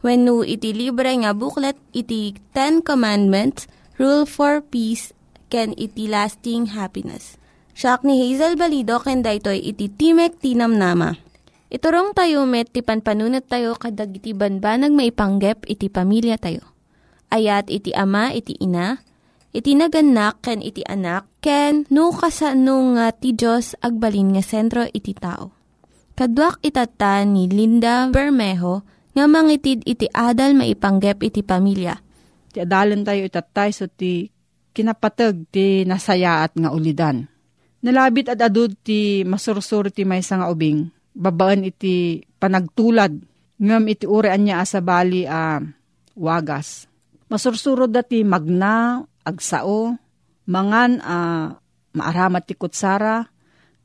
No iti libre nga booklet, iti Ten Commandments, Rule for Peace, can iti lasting happiness. Siya ni Hazel Balido, ken daytoy iti Timek Tinam Nama. Iturong tayo met, ti panpanunat tayo kadag iti banbanag maipanggep iti pamilya tayo. Ayat iti ama, iti ina, iti naganak, ken iti anak, ken no kasano nga ti Diyos agbalin nga sentro iti tao. Kaduak itata ni Linda Bermejo nga mangitid iti adal maipanggep iti pamilya. Ti adalan tayo itatay so ti kinapatag ti nasayaat nga ulidan. Nalabit at adud ti masursur ti may nga ubing. Babaan iti panagtulad. Ngam iti urean niya asabali a wagas. Masursuro dati magna, agsao, mangan a maaramat ti kutsara,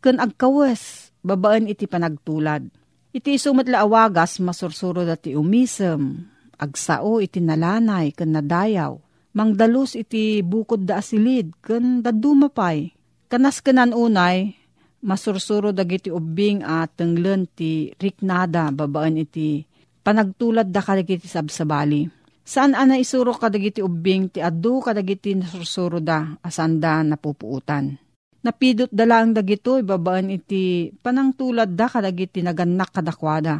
ken agkawes, babaan iti panagtulad. Iti sumatla awagas masursuro dati umisem, agsao iti nalanay ken nadayaw. Mangdalus iti bukod da asilid ken dadumapay. Kanas kenan unay, masursuro dagiti ubing at tenglen ti riknada babaan iti panagtulad da kadagiti sabsabali. Saan ana isuro kadagiti ubing ti adu kadagiti nasursuro da asanda napupuutan. Napidot da lang dagito ibabaan iti panangtulad da kadagiti naganak kadakwada.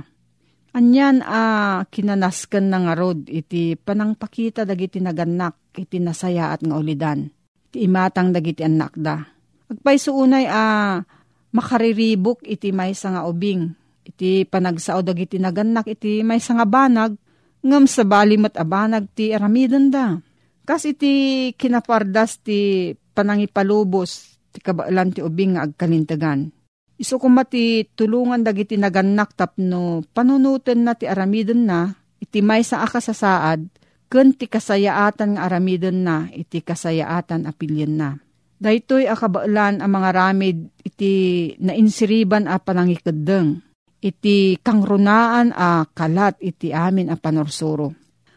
Anyan a kinanasken na nga rod iti panangpakita dagiti naganak iti nasaya at nga ulidan. Iti imatang dagiti anak da. Agpayso unay a makariribok iti maysa nga ubing. Iti panagsao dagiti naganak iti maysa nga banag ngam sa balimat abanag ti aramidon da. Kas iti kinapardas ti panangipalubos ti kabailan ti ubing nga agkalintagan. Iso kumati tulungan dagiti naganak tapno panunutan na ti aramidon na iti may sa akasasaad ken ti kasayaatan nga aramidon na iti kasayaatan apilyan na. Daytoy akabailan ang mga ramid iti nainsiriban a panangikadeng iti kangrunaan a kalat iti amin a panorsuro.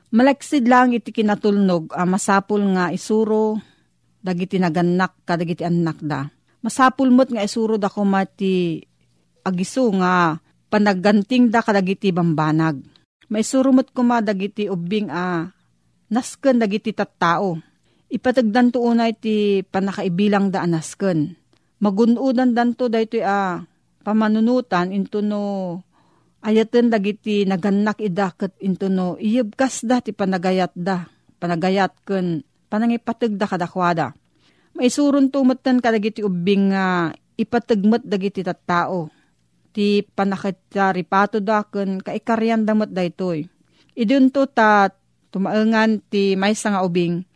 Malaksid lang iti kinatulnog a masapul nga isuro dagiti naganak kadagiti anak da. Masapul mo't nga isuro da kumati agiso nga panagganting da kadagiti bambanag. Maisuro mo't kuma dagiti ubing a nasken dagiti tattao. Ipatagdan to unay ti panakaibilang da anasken. Magunudan danto daytoy a pamanunutan into no ayaten dagiti naganak idaket into no iyebkas da ti panagayat da. Panagayat ken panangipateg da kadakwada. Maisuron tumatan kadagiti ubing nga ipatagmat dagiti tattao. Ti panakita ripato da ken kaikaryan damot daytoy. Idun to ta tumaengan ti maysa nga ubing.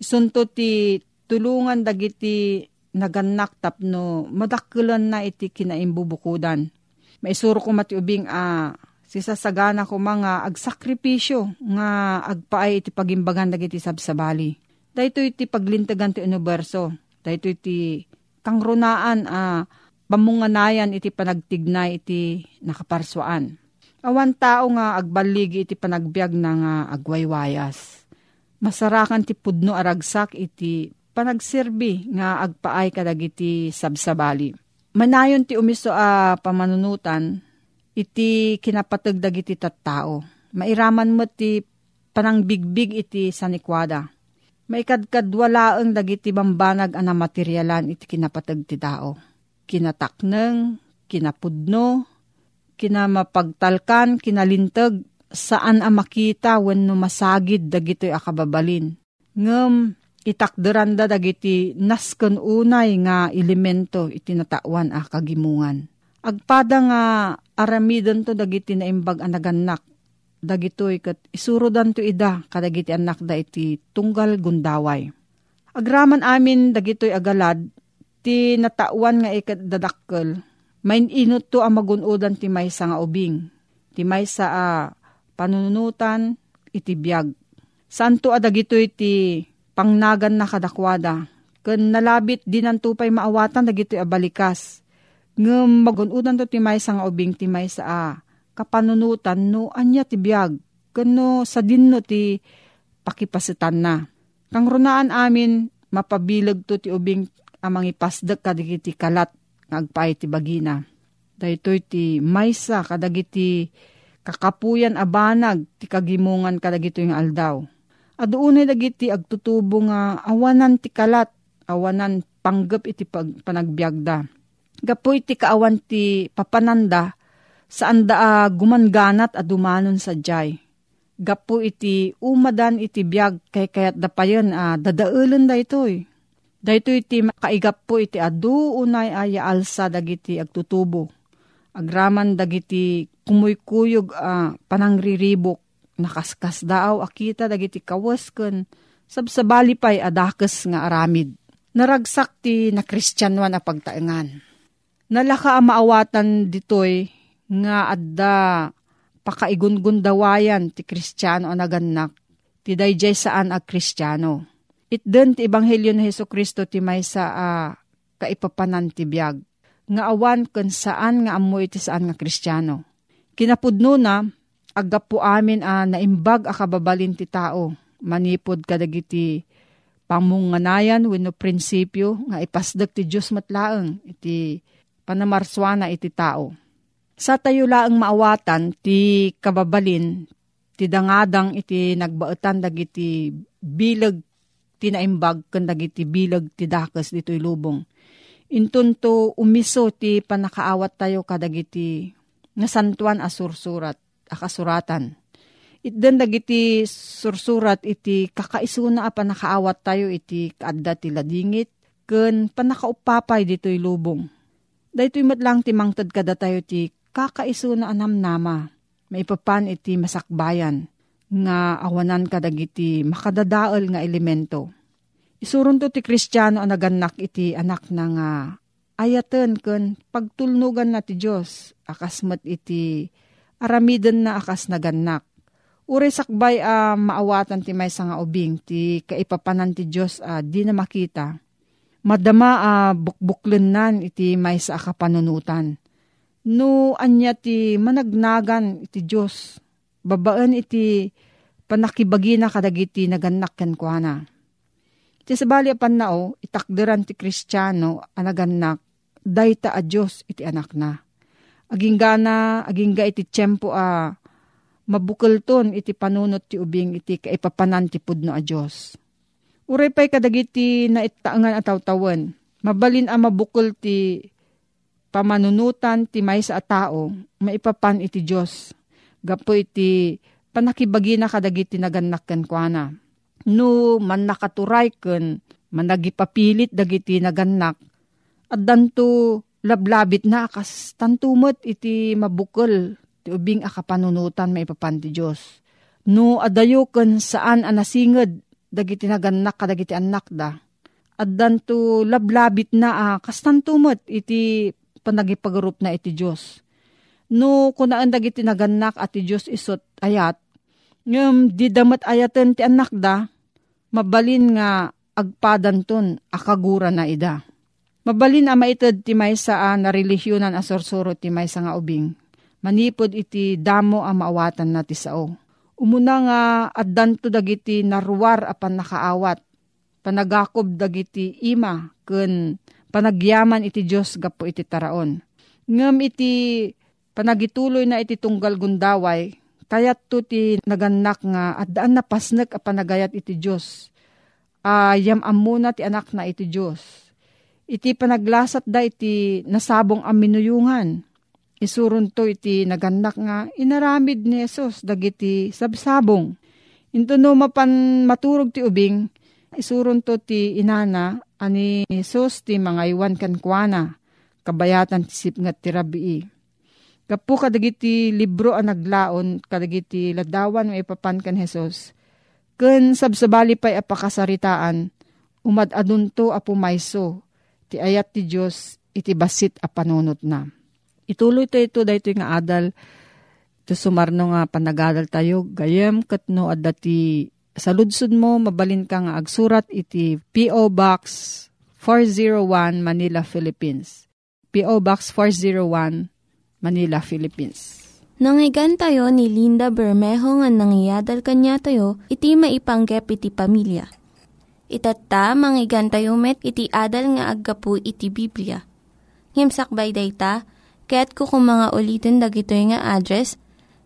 Isunto ti tulungan dagiti naganak tapno madakkelan na iti kinaimbubukudan. Maisuro ko matiubing a ah, sisasagana ko mga agsakripisyo nga agpaay iti pagimbagan dagiti sabsabali. Dahito iti paglintagan ti universo. Dahito iti kangrunaan a ah, pamunganayan iti panagtignay iti nakaparswaan. Awan tao nga agbaligi iti panagbiag na nga agwaywayas. Masarakan ti pudno aragsak iti panagserbi nga agpaay kadagiti sabsabali. Manayon ti umiso a pamanunutan iti kinapatag dagiti tattao. Mairaman mo ti panangbigbig iti sanikwada. Maikadkadwalaang dagiti bambanag ana materyalan iti kinapatag ti tao. Kinatakneng, kinapudno, kinamapagtalkan, kinalintag, saan a makita wenno masagid dagitoy akababalin. Ngem itakderan da dagiti nasken unay nga elemento iti natawan a kagimungan. Agpada nga aramidon to dagiti naimbag anaganak dagitoy kat isurodan to ida kadagiti anak da iti tunggal gundaway. Agraman amin dagitoy agalad ti natawan nga ikat dadakkel main inot to ang magunodan ti maysa nga ubing. Ti maysa a panunutan iti biyag. Santo adagitoy ti pangnagan na kadakwada. Kun nalabit din ang tupay maawatan dagito abalikas. Ngem magunudan to timay sa nga ubing timay sa a kapanunutan no anya ti biag. Kano sa dinno ti pakipasitan na. Kang runaan amin mapabilag to ti ubing amang ipasdag kadagiti kalat ngagpay ti bagina. Daytoy ti maysa kadagiti kakapuyan abanag ti kagimungan kadagito yung aldaw Aduunay dagiti agtutubo nga awanan ti kalat, awanan panggap iti pag, panagbiagda. Gapo iti kaawan ti papananda, saan da gumanganat a dumanon sa jay. Gapo iti umadan iti biag kay kayat da pa yun, uh, dadaulan da itoy. Dahito iti kaigap po iti adu unay aya alsa dagiti agtutubo. Agraman dagiti kumuykuyog uh, panangriribok nakaskas daaw akita dagiti kawas ken sabsabali pay adakes nga aramid. Naragsak ti na kristyanwan a pagtaengan. Nalaka maawatan ditoy nga adda pakaigungun dawayan ti kristyano a naganak ti dayjay saan a kristyano. Itden ti Ebanghelyo ni Heso Kristo ti maysa a kaipapanan ti biyag nga awan ken saan nga amoy ti saan nga kristyano. Kinapudno na agapo amin a naimbag a kababalin ti tao. Manipod kadagiti pamunganayan wenno prinsipyo nga ipasdag ti Diyos matlaeng iti panamarswana iti tao. Sa tayo laang maawatan ti kababalin ti dangadang iti nagbaetan dagiti bilag ti naimbag ken dagiti bilag ti dakes ditoy lubong. Intunto umiso ti panakaawat tayo kadagiti nasantuan asursurat akasuratan. Itden dagiti sursurat iti kakaisuna a panakaawat tayo iti kaadda ti ladingit ken panakaupapay ditoy lubong. Daytoy matlang ti mangtad kada tayo ti kakaisuna anam nama maipapan iti masakbayan nga awanan kadagiti makadadaol nga elemento. Isuron to ti kristyano ang naganak iti anak na nga ayaten ken pagtulnugan na ti Diyos akasmat iti aramiden na akas naganak. Uri sakbay a uh, maawatan ti may nga ubing ti kaipapanan ti Diyos a uh, di na makita. Madama a uh, bukbuklen nan iti may sa akapanunutan. No anya ti managnagan iti Diyos. Babaan iti panakibagi na kadagiti naganak ken kuana. Ti sabali apan nao, itakderan ti kristyano a naganak, dayta a Diyos iti anak na aging gana, aging ga iti tiyempo a mabukal ton iti panunot ti ubing iti kaipapanan ti pudno a Diyos. Uray pa'y kadagiti na itaangan at tawtawan. Mabalin a mabukal ti pamanunutan ti may sa tao, maipapan iti Diyos. Gapo iti panakibagi na kadagiti naganak ken kuana. No man nakaturay ken managipapilit dagiti naganak. At danto lablabit na kas tantumot iti mabukol ti ubing akapanunutan maipapan ti Diyos. No adayo ken saan anasinged dagiti naganak kadagiti anak da. addan to lablabit na ah, kastan tumot iti panagipagarup na iti Diyos. No, kunaan dagiti naganak at iti Diyos isot ayat, ngem di damat ayaten ti anak da, mabalin nga agpadan ton akagura na ida. Mabalin a maited ti maysa a na religyonan a sorsoro ti maysa nga ubing. Manipod iti damo a maawatan na ti sao. Umuna nga addan to dagiti naruwar apan nakaawat. Panagakob dagiti ima ken panagyaman iti Dios gapo iti taraon. Ngem iti panagituloy na iti tunggal gundaway, kayat to ti naganak nga at daan na pasnek a panagayat iti Diyos. Ayam uh, amuna ti anak na iti Diyos iti panaglasat da iti nasabong aminuyungan. Isurun to iti naganak nga inaramid ni Jesus dagiti sabsabong. Into no mapan maturog ti ubing, isurun to ti inana ani Jesus ti mga iwan kan kuana, kabayatan ti sipngat ti rabii. Kapu kadagiti libro ang naglaon, kadagiti ladawan mo ipapan kan Jesus. Ken sabsabali pa'y apakasaritaan, umad adunto apumayso, ti ayat ti Diyos iti basit a panunot na. Ituloy to ito dahito nga adal to sumarno nga panagadal tayo gayem katno adda ti sa ludsud mo mabalin ka nga agsurat iti P.O. Box 401 Manila, Philippines. P.O. Box 401 Manila, Philippines. Nangyigan tayo ni Linda Bermejo nga nangyadal kanya tayo, iti maipanggep iti pamilya Itatta, manggigan met, iti adal nga aggapu iti Biblia. Ngimsakbay day ta, kaya't kukumanga ulitin dagito nga address,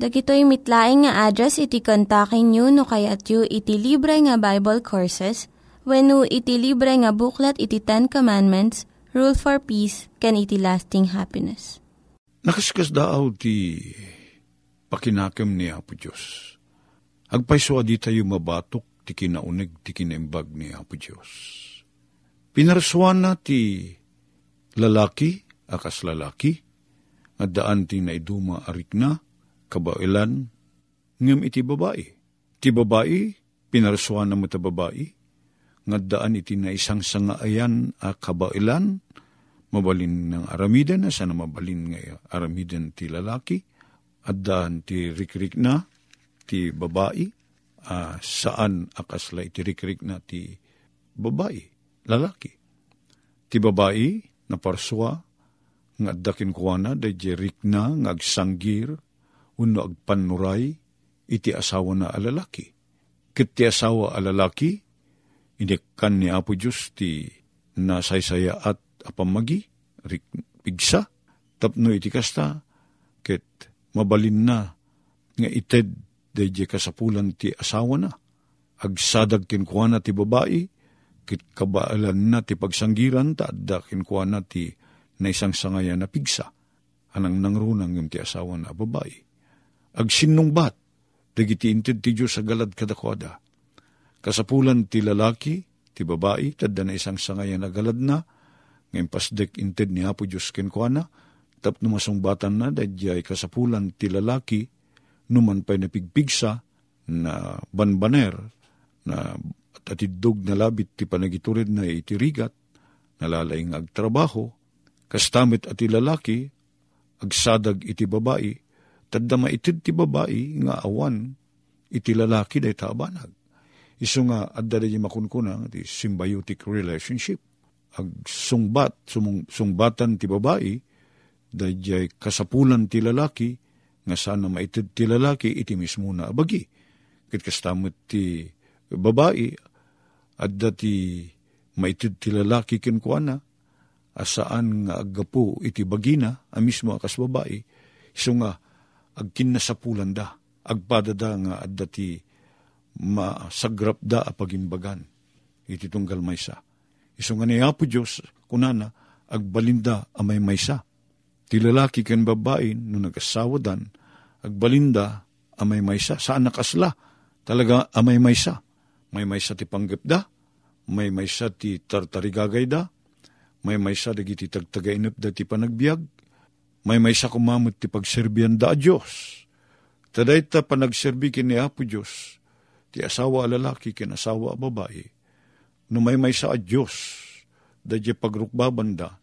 Dagitoy mitlaing nga address iti kontakin nyo no kayat yu iti libre nga Bible Courses when no iti libre nga buklat iti Ten Commandments, Rule for Peace, can iti lasting happiness. Nakaskas daaw ti pakinakam ni Apo Diyos. Agpaiswa di tayo mabatok ti kinaunig ti kinaimbag ni Apo Diyos Pinarsuan na ti lalaki, akas lalaki, at daan ti naiduma arik na, kabailan, ngem iti babae. Ti babae, pinarsuan na mo ta babae, nga daan iti na isang sangaayan a kabailan, mabalin ng aramiden, na sana mabalin nga aramiden ti lalaki, at daan ti rikrik na, ti babae, uh, saan akasla iti rikrik na ti babae lalaki. Ti babae na parswa nga dakin kuana da jerik na nga uno agpanuray iti asawa na alalaki. Kit ti asawa alalaki, kan ni Apo Diyos ti nasaysaya at apamagi, rik, pigsa, tapno iti kasta, ket mabalin na nga ited da kasapulan ti asawa na. Agsadag kinkuana ti babae, kit kabaalan na ti pagsanggiran ta adda kinkuha na ti na isang na pigsa. Anang nangrunang yung ti asawa na babae. Ag sinungbat, dagiti inted ti Diyos sa galad kadakwada. Kasapulan ti lalaki, ti babae, tadda na isang sangaya na galad na, ngayon pasdek inted ni Apo Diyos kinkuana, tap numasungbatan na, dadyay kasapulan ti lalaki, numan pa'y napigpigsa, na banbaner, na at atidog na labit ti panagiturid na itirigat, nalalay nga agtrabaho, kastamit at lalaki, agsadag iti babae, tadda maitid ti babae nga awan, iti lalaki day taabanag. Iso nga, adda day makunkuna, ti symbiotic relationship. Ag sungbat, sumung, sungbatan ti babae, day kasapulan ti lalaki, nga sana maitid ti lalaki, iti mismo na abagi. Kit kastamit ti babae, at dati maitid ti lalaki kenkwana, asaan nga aggapo iti bagina, a mismo akas babae, iso nga agkinasapulan da, agpadada nga at dati masagrap da a pagimbagan, iti tunggal maysa. Iso nga niya po Diyos, kunana, agbalinda amay maysa. Ti lalaki ken babae no nagasawa dan, agbalinda amay maysa. Saan nakasla? Talaga amay maysa. May maysa ti panggapda, may maysa ti tartarigagay da, may maysa dagiti tagtagainap da ti panagbiag, may maysa kumamot ti pagserbian da Diyos. Taday ta panagserbi kini Apo Diyos, ti asawa lalaki kin asawa babae, no may maysa a Diyos, da pagrukbaban da,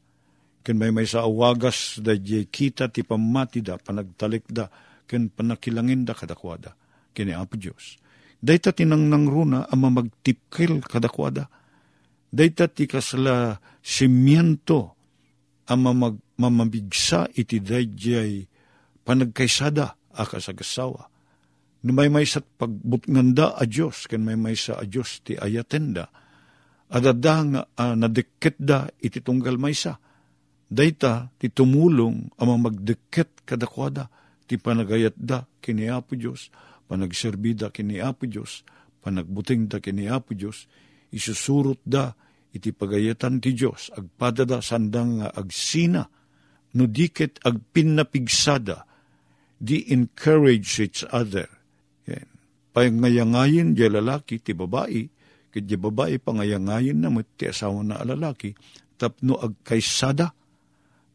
ken may may sa awagas da kita ti pamati da, panagtalik da, ken panakilangin da kadakwada, kini Apo Diyos. Dayta tinangnang runa ama magtipkil kadakwada. Dayta ti kasla simiento ama mag, mamabigsa iti dayjay panagkaysada akasagasawa. No may may sa pagbutnganda a Diyos, ken may may sa a Diyos ti ayatenda, adada nga uh, nadikit da iti tunggal maysa, Dayta ti tumulong ama magdeket kadakwada ti panagayat da kini Apo Diyos, panagserbida kini Apo Diyos, panagbuting da kini Apo Diyos, isusurot da iti pagayatan ti Diyos, agpadada sandang nga agsina, no diket agpinapigsada, di encourage each other. Yan. Pangayangayin di lalaki ti babae, kaya di babae pangayangayin na ti asawa na lalaki, tapno agkaysada,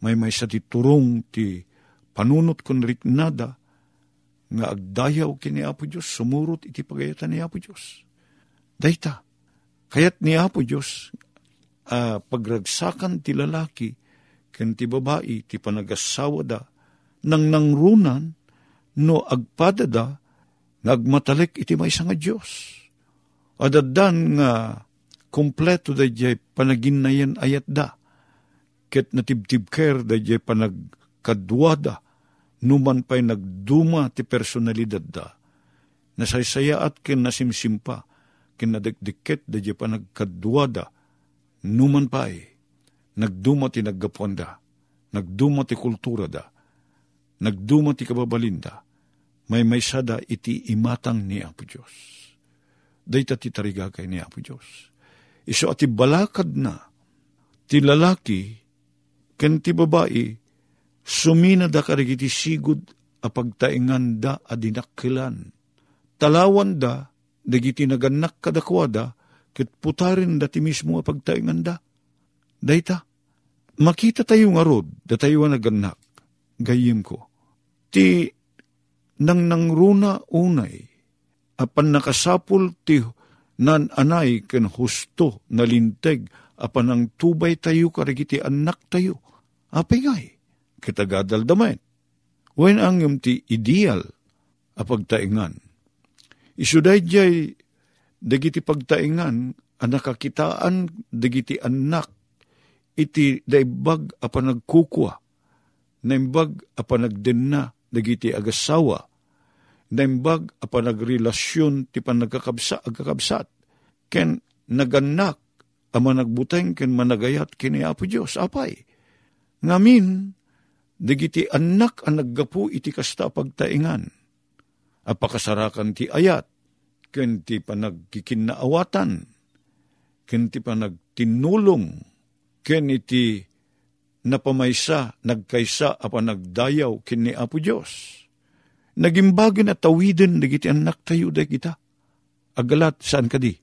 may may sa titurong ti panunot kun riknada, nga agdayaw kini Apo Diyos, sumurot iti pagayatan ni Apo Diyos. Dayta, kayat ni Apo Diyos, uh, pagragsakan ti lalaki, ken ti babae, ti panagasawa da, nang nangrunan, no agpadada, nagmatalik iti may nga Diyos. Adadan nga, kompleto da jay panaginayan ayat da, ket natibtib ker da jay panagkadwada, numan pa'y nagduma ti personalidad da, nasaysaya at ken nasimsimpa, ken nadikdiket da jay panagkadwada, numan pa'y nagduma ti naggapuan nagduma ti kultura da, nagduma ti kababalinda, may may sada iti imatang ni Apo Diyos. Dayta ti tarigagay ni Apo Diyos. Iso ati balakad na, ti lalaki, ken ti babae, sumina da karigiti sigud a pagtaingan da adinakkilan. Talawan da, dagiti naganak kadakwada, ket putarin da ti mismo a pagtaingan da. Dayta, makita tayo nga rod, da tayo naganak, gayim ko. Ti nang nangruna unay, apan nakasapul ti nan anay ken husto na linteg, apan ang tubay tayo karigiti anak tayo apingay, kitagadal damay. Wen ang yung ti ideal a pagtaingan. Isuday jay dagiti pagtaingan a nakakitaan dagiti anak iti daibbag a panagkukwa, naimbag a panagdenna dagiti agasawa, naimbag a panagrelasyon ti panagkakabsa agkakabsat, ken naganak a managbuteng ken managayat kini Apo Diyos, apay Ngamin, digiti anak ang naggapu iti kasta pagtaingan. Apakasarakan ti ayat, ken ti panagkikinaawatan, ken ti panagtinulong, ken iti napamaysa, nagkaysa, apa nagdayaw, ken Apo Diyos. Nagimbagin at tawiden, digiti anak tayo da kita. Agalat, saan ka di?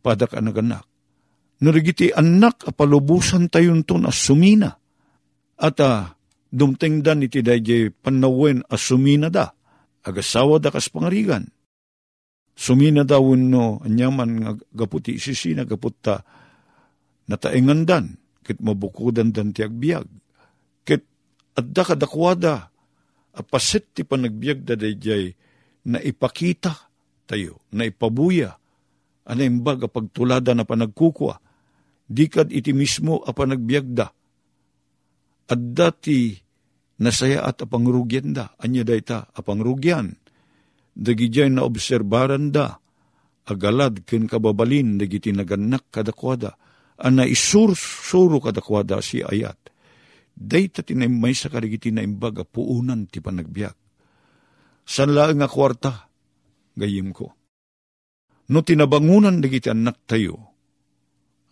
Padak ang naganak. Narigiti anak, apalubusan tayo to na sumina at uh, dumtingdan iti dayjay panawen a sumina da, agasawa da kas pangarigan. Sumina da no anyaman nga gaputi isisina gaputta nataengandan, kit mabukudan dan ti agbiag. Kit adda kadakwada, apasit ti panagbiag da dayjay na ipakita tayo, na ipabuya, anaimbag a pagtulada na panagkukwa, dikad iti mismo a panagbiagda, at dati nasaya at apangrugyan da, anya da ita apangrugyan. Dagijay na obserbaran da, agalad ken kababalin dagiti naganak kadakwada, ana isursuro kadakwada si ayat. Dayta tinaymay sa karigiti na imbaga puunan ti panagbiyak. San laang nga kwarta, gayim ko. No tinabangunan dagiti anak tayo,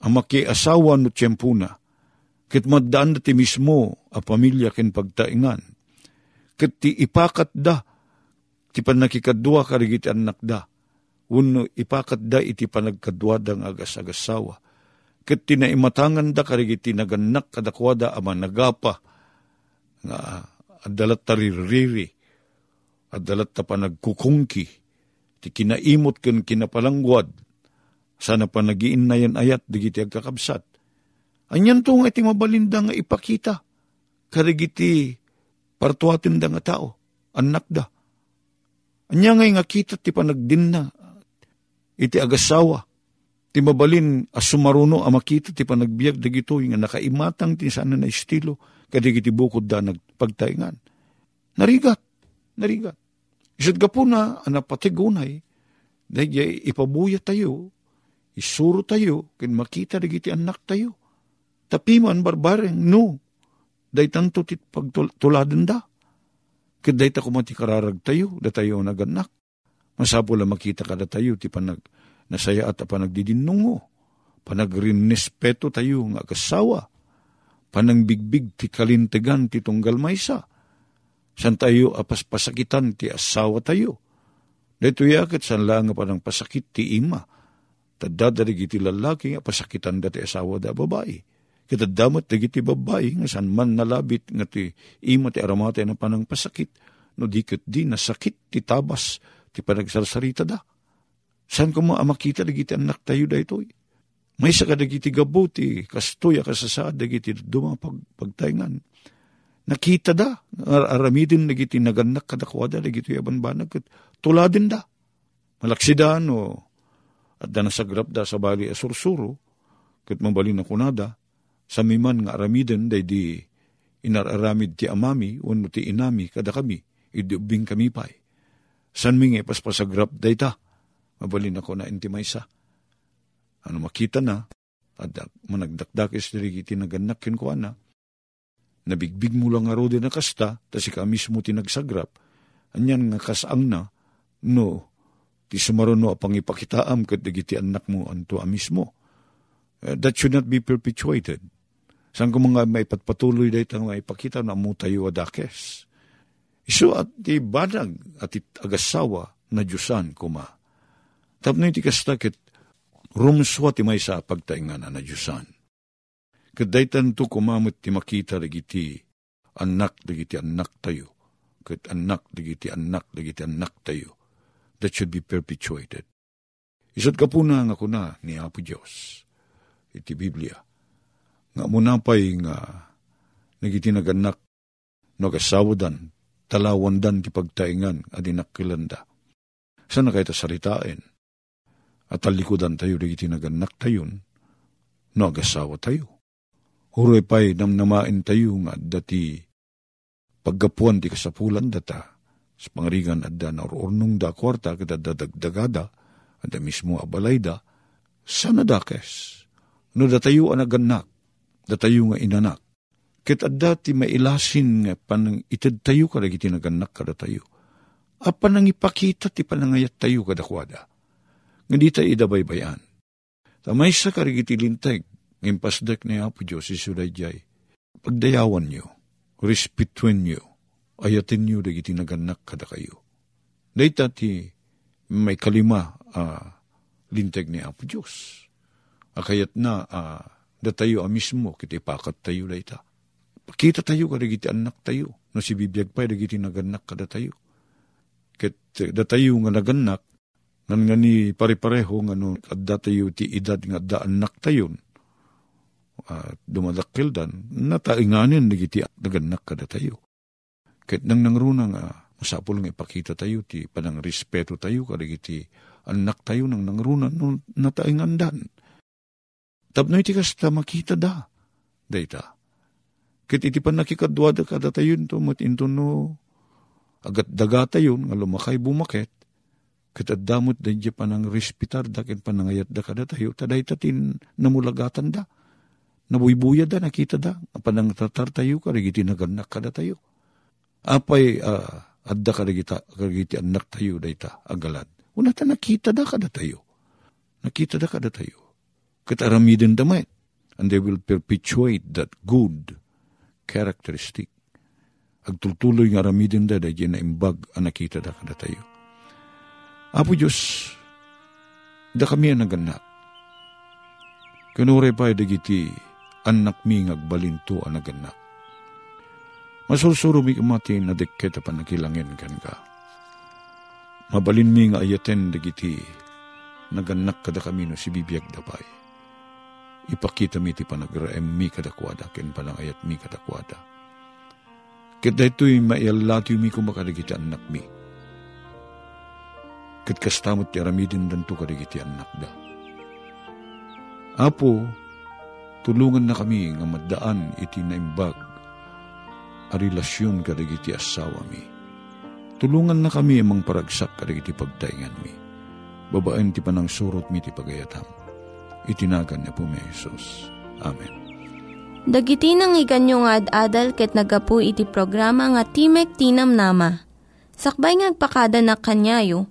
ang asawa no tiyempuna, Ket maddaan da ti mismo a pamilya ken pagtaingan. Ket ti ipakat da, ti panakikadwa karigiti anak da. Uno ipakat da iti panagkadwa dang agas-agasawa. Ket tinaimatangan da karigiti naganak kadakwada ama nagapa. Nga adalat taririri, adalat ta panagkukungki, ti kinaimot ken kinapalangwad, sana pa nagiin na yan ayat, digiti agkakabsat. Anyan to nga iti mabalinda nga ipakita, karigiti partuatin da nga tao, anak da. Anya nga kita ti panagdin na, iti agasawa, ti mabalin as sumaruno a makita ti panagbiag dagito nga nakaimatang ti sana na estilo kadig iti bukod da nagpagtaingan. Narigat, narigat. Isad ka po na anapatigunay, dahil ipabuya tayo, isuro tayo, kin makita dagiti anak tayo. Tapiman barbareng, no. Dahil tanto tit pagtuladan da. Kaday ta kumati kararag tayo, da tayo naganak. Masapo lang makita kada tayo, ti panag nasaya at panagdidinungo, panagrinespeto tayo nga kasawa, panangbigbig ti kalintegan ti tunggal maysa, san tayo apas pasakitan ti asawa tayo. Dito yakit san lang pa ng pasakit ti ima, tadadarig iti lalaki nga pasakitan da ti asawa da babae. Kita damat ti babae nga san man nalabit nga ti ima ti aramate na panang pasakit, no dikit di nasakit ti tabas ti panagsarsarita da San ko mo makita dagiti anak tayo da ito? May sa kadagiti gabuti, kastoya kasasaad dagiti duma pag, pagtaingan. Nakita da, aramidin dagiti naganak kadakwada dagiti abanbanag, tuladin da. Malaksidan o at da nasagrap da sa bali asursuro, kat mabali na kunada, sa miman nga aramidin day di inararamid ti amami, uno ti inami, kada kami, idubing kami pa'y. San mingi paspasagrap day ta, mabalin ako na inti maysa. Ano makita na, at managdakdakis diri iti naganak ko na, nabigbig mo lang aro din na kasta, ta si ka mismo tinagsagrap, anyan nga kasang na, no, ti sumaruno apang ipakitaam kat digiti anak mo anto mismo. Uh, that should not be perpetuated. Saan ko mga may patpatuloy dahi tang ipakita na mo tayo adakes. Iso at ti banag at agasawa na Diyosan kuma Tapno iti kastakit, rumswa ti may sa pagtaingan na Diyosan. Kadaytan to kumamot ti makita dagiti anak dagiti anak tayo. Kat anak dagiti anak dagiti anak tayo. That should be perpetuated. Isat ka po na nga kuna ni Apo Diyos. Iti Biblia. Nga munapay nga nagiti naganak nagasawadan talawandan ti pagtaingan adinak kilanda. Sana kayo saritain? At talikudan tayo di itinaganak tayon, no agasawa tayo. Huroy pa'y namnamain tayo nga dati paggapuan di kasapulan data, sa pangringan at da naururnong da kwarta kada dadagdagada, at da mismo abalay da, sana dakes, no datayo anaganak, datayo nga inanak, Kit adda ti mailasin nga panang itad tayo kada itinaganak kada tayo. Apa nang ipakita ti panangayat tayo kada kwada nga di tayo idabaybayan. Tamay sa karigitilintag, ng pasdak ni Apo Diyos, si Sudayjay, pagdayawan nyo, respetuin nyo, ayatin nyo, dagiti naganak kada kayo. Dahita ti may kalima uh, lintag ni Apo Diyos. Akayat na, uh, datayo a mismo, kiti pakat tayo dahita. Pakita tayo, karigiti anak tayo, no si bibiyag pa, dagiti naganak kada tayo. Kat datayo nga naganak, Nan nga ni pare-pareho nga no, adda tayo ti edad nga da anak tayon. At uh, dumadakil dan, natainganin nagiti naganak kada tayo. Kahit nang nangruna nga, masapol nga ipakita tayo ti panang respeto tayo kadagiti anak tayo nang nangruna no, nataingandan. Tapno iti kasta makita da, dayta. Kit iti pan nakikadwa da kada tayo to, matinto no, agat daga tayo, nga lumakay bumakit, Katadamot da di panang respitar da ken panangayat da kada tayo, taday tatin namulagatan da. Nabuybuya da, nakita da, panang tatar tayo, karigiti naganak kada tayo. Apay, uh, adda karigita, karigiti anak tayo da ita, agalad. Una ta nakita da kada tayo. Nakita da kada tayo. Kataramidin damay. and they will perpetuate that good characteristic. Agtultuloy nga ramidin da da imbag ang nakita da kada tayo. Apo Diyos, da kami ang naganak. Kanure pa dagiti anak mi ngagbalinto ang naganak. Masursuro mi kumati na deketa pa nakilangin kan ka. Mabalin mi nga ayaten dagiti naganak kada kami no si bibiyag dabay. Ipakita mi ti panagraem mi kadakwada ken palang ayat mi kadakwada. Ket daytoy maialati mi kumakadagiti anak mi. Ket kastamot ti aramidin danto kadagiti anak da. Apo, tulungan na kami nga maddaan iti naimbag a relasyon kadagiti asawa mi. Tulungan na kami amang paragsak kadagiti pagtaingan mi. Babaen ti panang surot mi ti pagayatam. Itinagan niya po mi Jesus. Amen. Dagiti nang iganyo nga ad-adal ket nagapu iti programa nga Timek Tinam Nama. Sakbay ngagpakada na kanyayo,